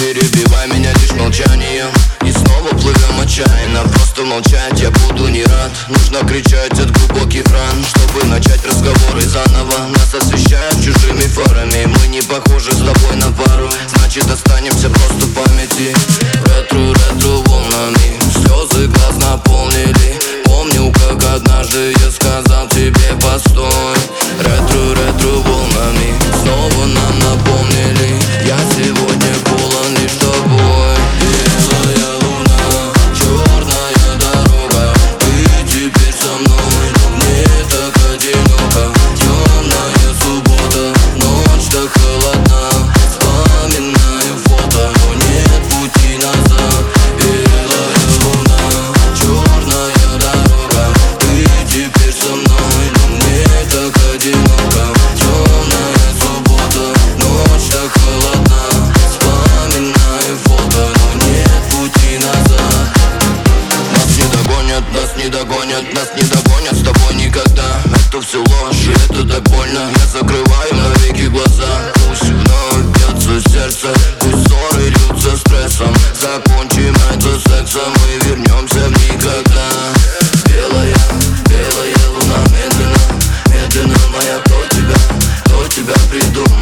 перебивай меня лишь молчанием. И снова плывем отчаянно. Просто молчать я буду не рад. Нужно кричать от глубоких ран Чтобы начать разговоры заново. Нас освещают чужими фарами. Мы не похожи с тобой на пару. Значит останемся просто в памяти Нас не догонят, нас не догонят с тобой никогда. Это все ложь, и это так больно. Я закрываю навеки глаза. Пусть вновь бьется сердце Пусть ссоры льются стрессом. Закончим это сексом и вернемся в никогда. Белая, белая луна медленно Медленно моя, кто тебя, кто тебя придумал?